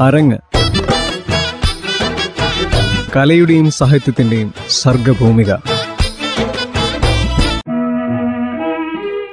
അരങ്ങ്. കലയുടെയും സാഹിത്യത്തിന്റെയും സർഗഭൂമിക.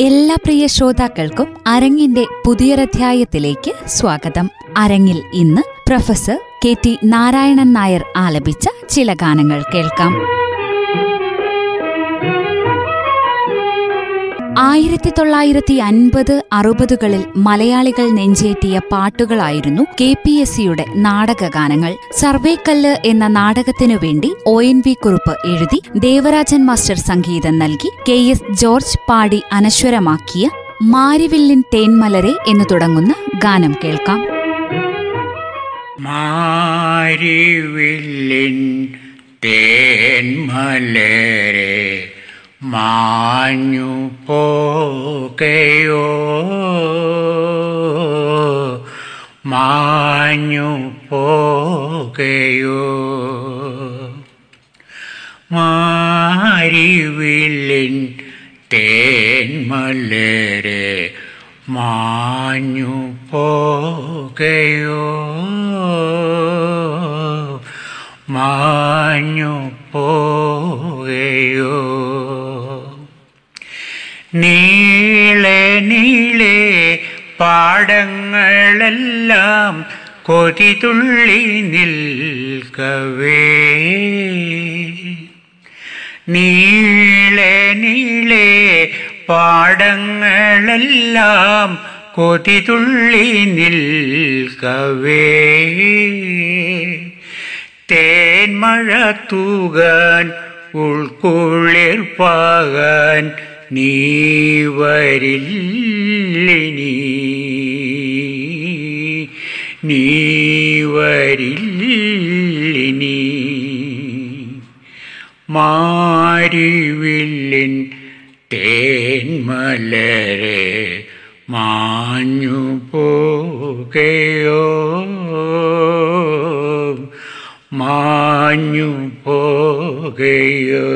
എല്ലാ പ്രിയ ശ്രോതാക്കൾക്കും അരങ്ങിന്റെ പുതിയൊരധ്യായത്തിലേക്ക് സ്വാഗതം. അരങ്ങിൽ ഇന്ന് professor K T Narayanan Nair ആലപിച്ച ചില ഗാനങ്ങൾ കേൾക്കാം. ആയിരത്തി തൊള്ളായിരത്തി അൻപത് അറുപതുകളിൽ മലയാളികൾ നെഞ്ചേറ്റിയ പാട്ടുകളായിരുന്നു കെ പി എസ് സിയുടെ നാടകഗാനങ്ങൾ. സർവേക്കല്ല് എന്ന നാടകത്തിനു വേണ്ടി ഒ എൻ വി കുറുപ്പ് എഴുതി ദേവരാജൻ മാസ്റ്റർ സംഗീതം നൽകി കെ എസ് ജോർജ് പാടി അനശ്വരമാക്കിയ മാരിവില്ലിൻ തേൻമലരെ എന്നു തുടങ്ങുന്ന ഗാനം കേൾക്കാം. മാരിവില്ലിൻ തേൻമലരെ മാഞ്ഞു പോകയോ? മാഞ്ഞു പോകയോ? മാരിവില്ലിൻ തേൻമലരെ മാഞ്ഞു പോകയോ? നീളെ പാടങ്ങളെല്ലാം കൊതിതുള്ളി നിൽക്കവേ. നീളെ നീളെ പാടങ്ങളെല്ലാം കൊതിതുള്ളി നിൽക്കവേ. തേന്മഴ തൂകാൻ ഉൾക്കുളിർ പാകാൻ നീ വരില്ലിനി നീ? വരില്ലിനി മാരിവില്ലിൻ തേന്മലരെ മാഞ്ഞു പോകയോ മാഞ്ഞു പോകയോ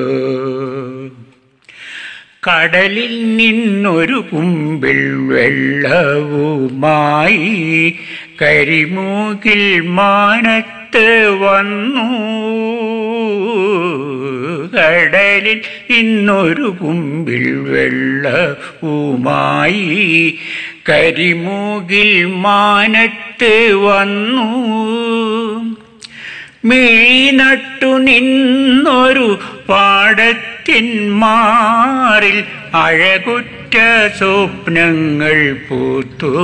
കടലിൽ നിന്നൊരു കുമ്പിൾ വെള്ളവുമായി കരിമൂകിൽ മാനത്ത് വന്നു. കടലിൽ ഇന്നൊരു കുമ്പിൽ വെള്ളവുമായി കരിമൂകിൽ മാനത്ത് വന്നു. മീനട്ടു നിന്നൊരു പാടത്തിൻ മാറിൽ അഴകുറ്റ സ്വപ്നങ്ങൾ പൂത്തു.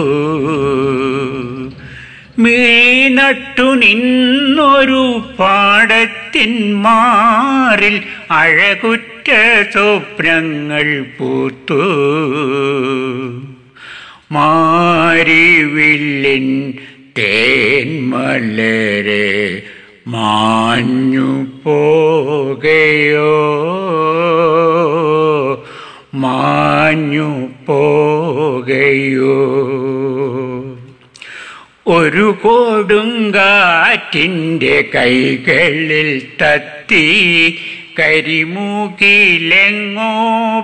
മീനട്ടു നിന്നൊരു പാടത്തിന്മാറിൽ അഴകുറ്റ സ്വപ്നങ്ങൾ പൂത്തു. മാരിവില്ലിൻ തേൻമലരെ മാഞ്ഞു പോകയോ? മാഞ്ഞു പോകയോ? ഒരു കൊടുങ്കാറ്റിന്റെ കൈകളിൽ തത്തി കരിമൂക്കിലെങ്ങോ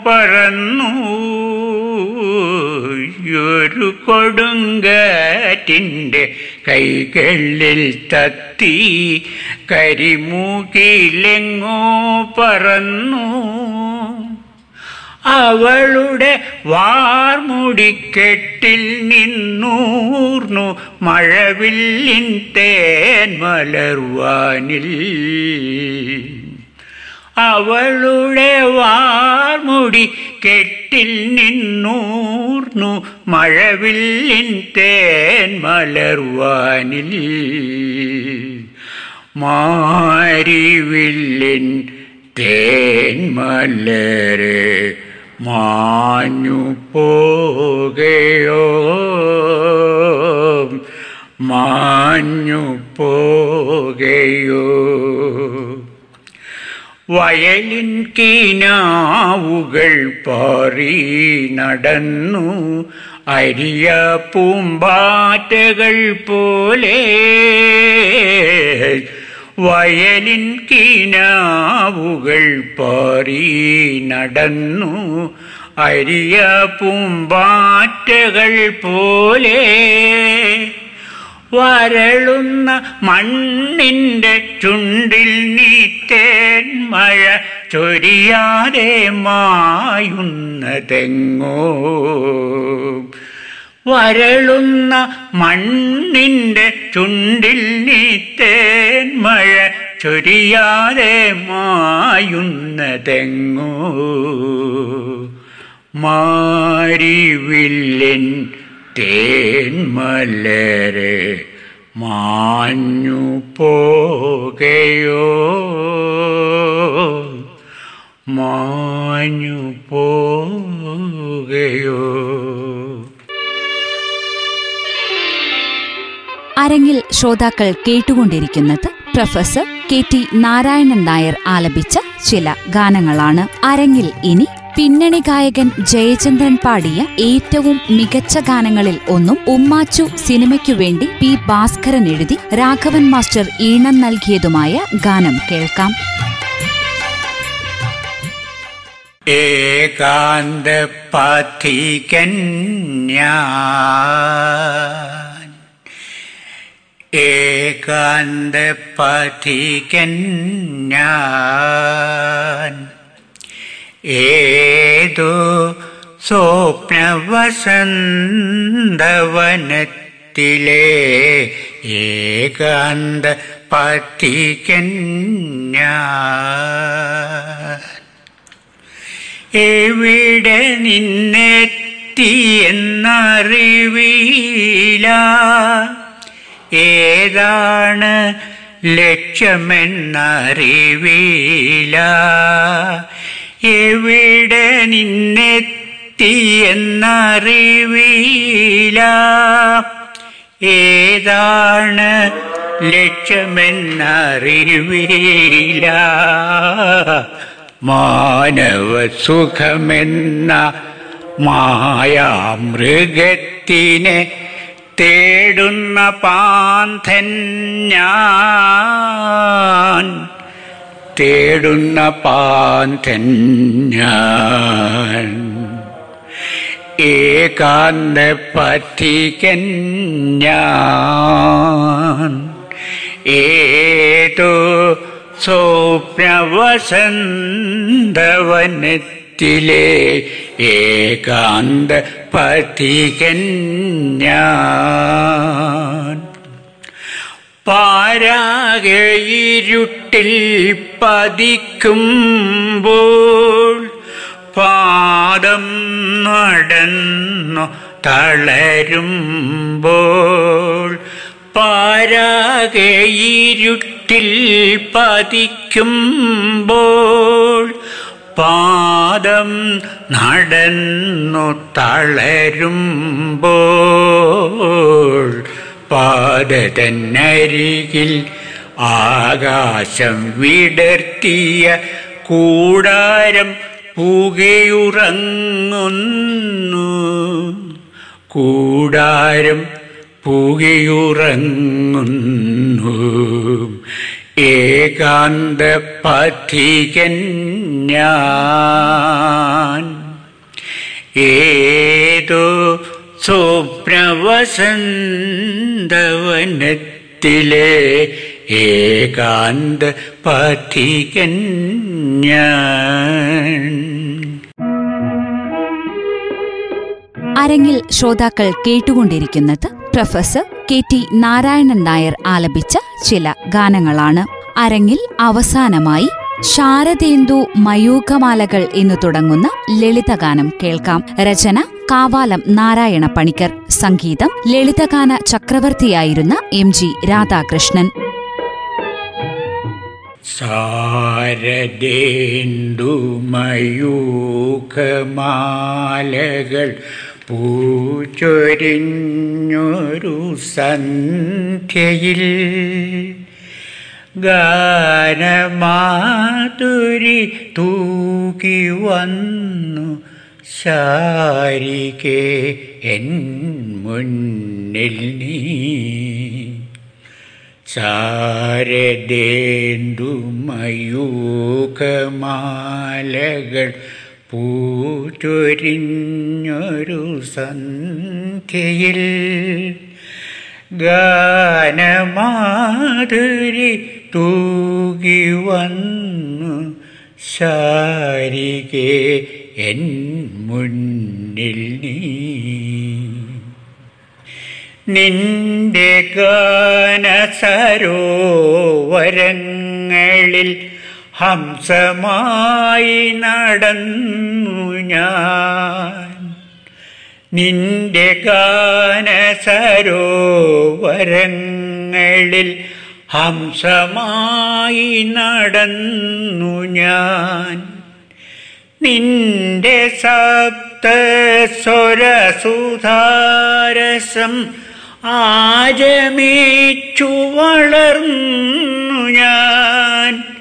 പറന്നു. ഒരു കൊടുങ്കാറ്റിന്റെ കൈകളിൽ തത്തി കരിമൂക്കിലെങ്ങോ പറന്നു. അവളുടെ വാർമുടിക്കെട്ടിൽ നിന്നൂർന്നു. മഴവില്ലിൻ തേൻ മലർവാനിൽ. അവളുടെ വാർമുടി കെട്ടിൽ നിന്നൂർന്നു. മഴവില്ലിൻ തേൻ മലർവാനിൽ. മാരിവില്ലിൻ തേൻ മലരെ മാഞ്ഞു പോകയോ? മാഞ്ഞു പോകയോ? വയലിൻ കിനാവുകൾ പാറി നടന്നു. അരിയ പൂമ്പാറ്റകൾ പോലെ വയലിൻ കീനാവുകൾ പാറി നടന്നു. അരിയ പൂമ്പാറ്റകൾ പോലെ വരളുന്ന മണ്ണിന്റെ ചുണ്ടിൽ നീത്തേൻ മഴ ചൊരിയാതെ മായുന്നതെങ്ങോ. വരളുന്ന മണ്ണിന്റെ ചുണ്ടിൽ നീത്തേൻ മഴ ചൊരിയാതെ മായുന്നതെങ്ങോ. മാരിവില്ലിൻ തേൻമലരെ മാഞ്ഞു പോകയോ ശ്രോതാക്കൾ കേട്ടുകൊണ്ടിരിക്കുന്നത് professor K T Narayanan Nair ആലപിച്ച ചില ഗാനങ്ങളാണ് അരങ്ങിൽ ഇനി പിന്നണി ഗായകൻ ജയചന്ദ്രൻ പാടിയ ഏറ്റവും മികച്ച ഗാനങ്ങളിൽ ഒന്നും ഉമ്മാച്ചു സിനിമയ്ക്കു വേണ്ടി പി ഭാസ്കരൻ എഴുതി രാഘവൻ മാസ്റ്റർ ഈണം നൽകിയതുമായ ഗാനം കേൾക്കാം. ഏകാന്ത ഏകാന്ത പഠിക്കൻ ഞാൻ ഏതോ സ്വപ്നവസന്തവനത്തിലെ ഏകാന്ത പഠിക്കൻ ഞാൻ എവിടെ നിന്നെത്തിയെന്നറിവില്ല ഏതാണ് ലക്ഷ്യമെന്നറിവില. എവിടെ നിന്നെത്തിയെന്നറിവില ഏതാണ് ലക്ഷ്യമെന്നറിവില? മാനവ സുഖമെന്ന മായാമൃഗത്തിനെ തേടുന്ന പാന്തൻ ഞാൻ തേടുന്ന പാന്തൻ ഞാൻ ഏകാന്ത പഥികൻ ഞാൻ ഏതോ സ്വപ്നവസന്തവനത്തിലെ ഏകാന്ത പഥികൻ ഞാൻ പാരാകെ ഇരുട്ടിൽ പതിക്കുമ്പോൾ പാദം നടന്നു തളരുമ്പോൾ പാരാകയിരുട്ടിൽ പതിക്കുമ്പോൾ പാദം നടന്നു തളരുമ്പോൾ പാദതന്നരികിൽ ആകാശം വിടർത്തിയ കൂടാരം പുകയുറങ്ങുന്നു. കൂടാരം പുകയുറങ്ങുന്നു. ഏകാന്ത പഥികൻ ഞാൻ ഏതോ സ്വപ്നവസന്തവനത്തിലെ ഏകാന്ത പഥികൻ ഞാൻ അരങ്ങിൽ ശ്രോതാക്കൾ കേട്ടുകൊണ്ടിരിക്കുന്നത് professor K T Narayanan Nair ആലപിച്ച ചില ഗാനങ്ങളാണ്. അരങ്ങിൽ അവസാനമായി ശാരദേന്ദു മയൂഖമാലകൾ എന്ന് തുടങ്ങുന്ന ലളിതഗാനം കേൾക്കാം. രചന കാവാലം നാരായണ പണിക്കർ സംഗീതം ലളിതഗാന ചക്രവർത്തിയായിരുന്ന എം ജി രാധാകൃഷ്ണൻ. സാരദേന്ദുമയൂഖമാലകൾ പൂച്ചൊരിഞ്ഞൊരു സന്ധ്യയിൽ ഗാനമാതുരി തൂക്കി വന്നു ശാരികെ എൻ മുന്നിൽ നീ. ചാരദേന്ദുമയൂഖമാലകൾ പൂച്ചൊരിഞ്ഞൊരു സന്ധ്യയിൽ ഗാനമാധുരി തൂകി വന്നു ശാരികെ എൻ മുന്നിൽ നീ. നിന്റെ ഗാനസരോവരങ്ങളിൽ ഹംസമായി നടന്നു ഞാൻ. നിന്റെ ഗാനസരോവരങ്ങളിൽ ഹംസമായി നടന്നു ഞാൻ. നിന്റെ സപ്തസ്വരസുധാരസം ആജമേച്ചു വളർന്നു ഞാൻ.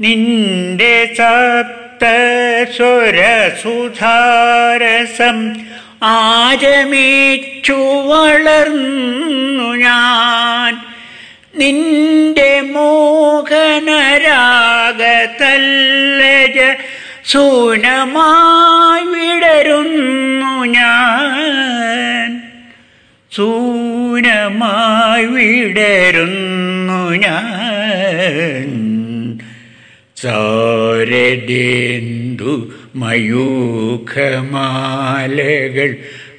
നിന്റെ സപ്തസ്വരസുധാരസം ആരമേച്ചു വളർന്നു ഞാൻ. നിന്റെ മോഹനരാഗതല്ലജ സൂനമായി വിടരുന്നു ഞാൻ. സൂനമായി വിടരുന്നു ഞാൻ. സാരദേന്ദു മയൂഖമാലകൾ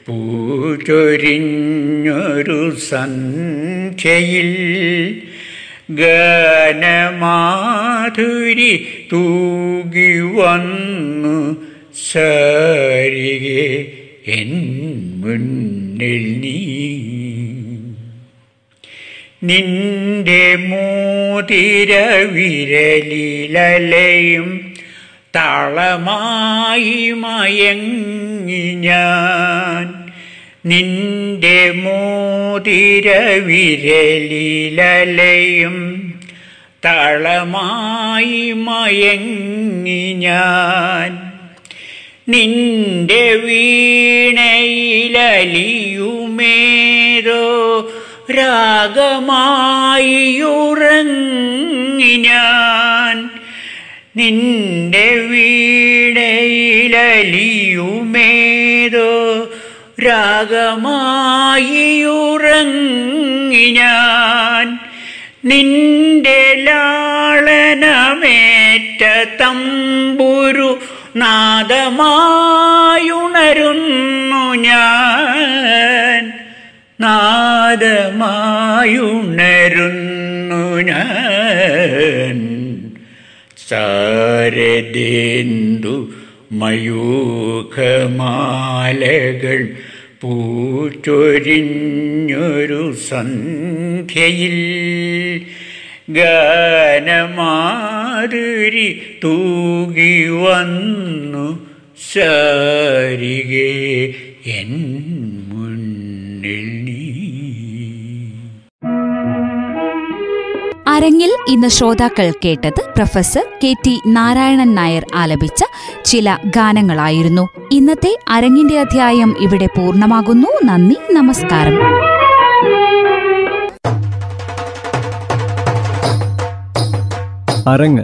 പൂചൊരിഞ്ഞൊരു സന്ധ്യയിൽ ഗാനമാധുരി തൂകി വന്നു സാരികെ എൻ മുന്നിൽ നീ നിന്റെ മൂതിര വിരലിലലയും താളമായി മയങ്ങി ഞാൻ. നിന്റെ മോതിര വിരലിലലയും താളമായി മയങ്ങി ഞാൻ. നിന്റെ വീണയിലലിയുമേതോ രാഗമായി ഞാൻ നിന്റെ വീടയിലലിയുമേതോ രാഗമായി ഞാൻ നിന്റെ ലാളനമേറ്റ തമ്പുരു നാദമായുണരുന്നു ഞാൻ. നാദമായുണരുന്നു ഞാൻ. സാരദേന്ദു മയൂഖമാലകൾ പൂച്ചൊരിഞ്ഞൊരു സന്ധ്യയിൽ ഗാനമാധുരി തൂകി വന്നു ശരികേ എൻ അരങ്ങിൽ ഇന്ന് ശ്രോതാക്കൾ കേട്ടത് professor K T Narayanan Nair ആലപിച്ച ചില ഗാനങ്ങളായിരുന്നു. ഇന്നത്തെ അരങ്ങിന്റെ അധ്യായം ഇവിടെ പൂർണമാകുന്നു. നന്ദി നമസ്കാരം. അരങ്ങ്.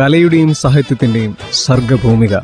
കലയുടെയും സാഹിത്യത്തിന്റെയും സർഗഭൂമിക.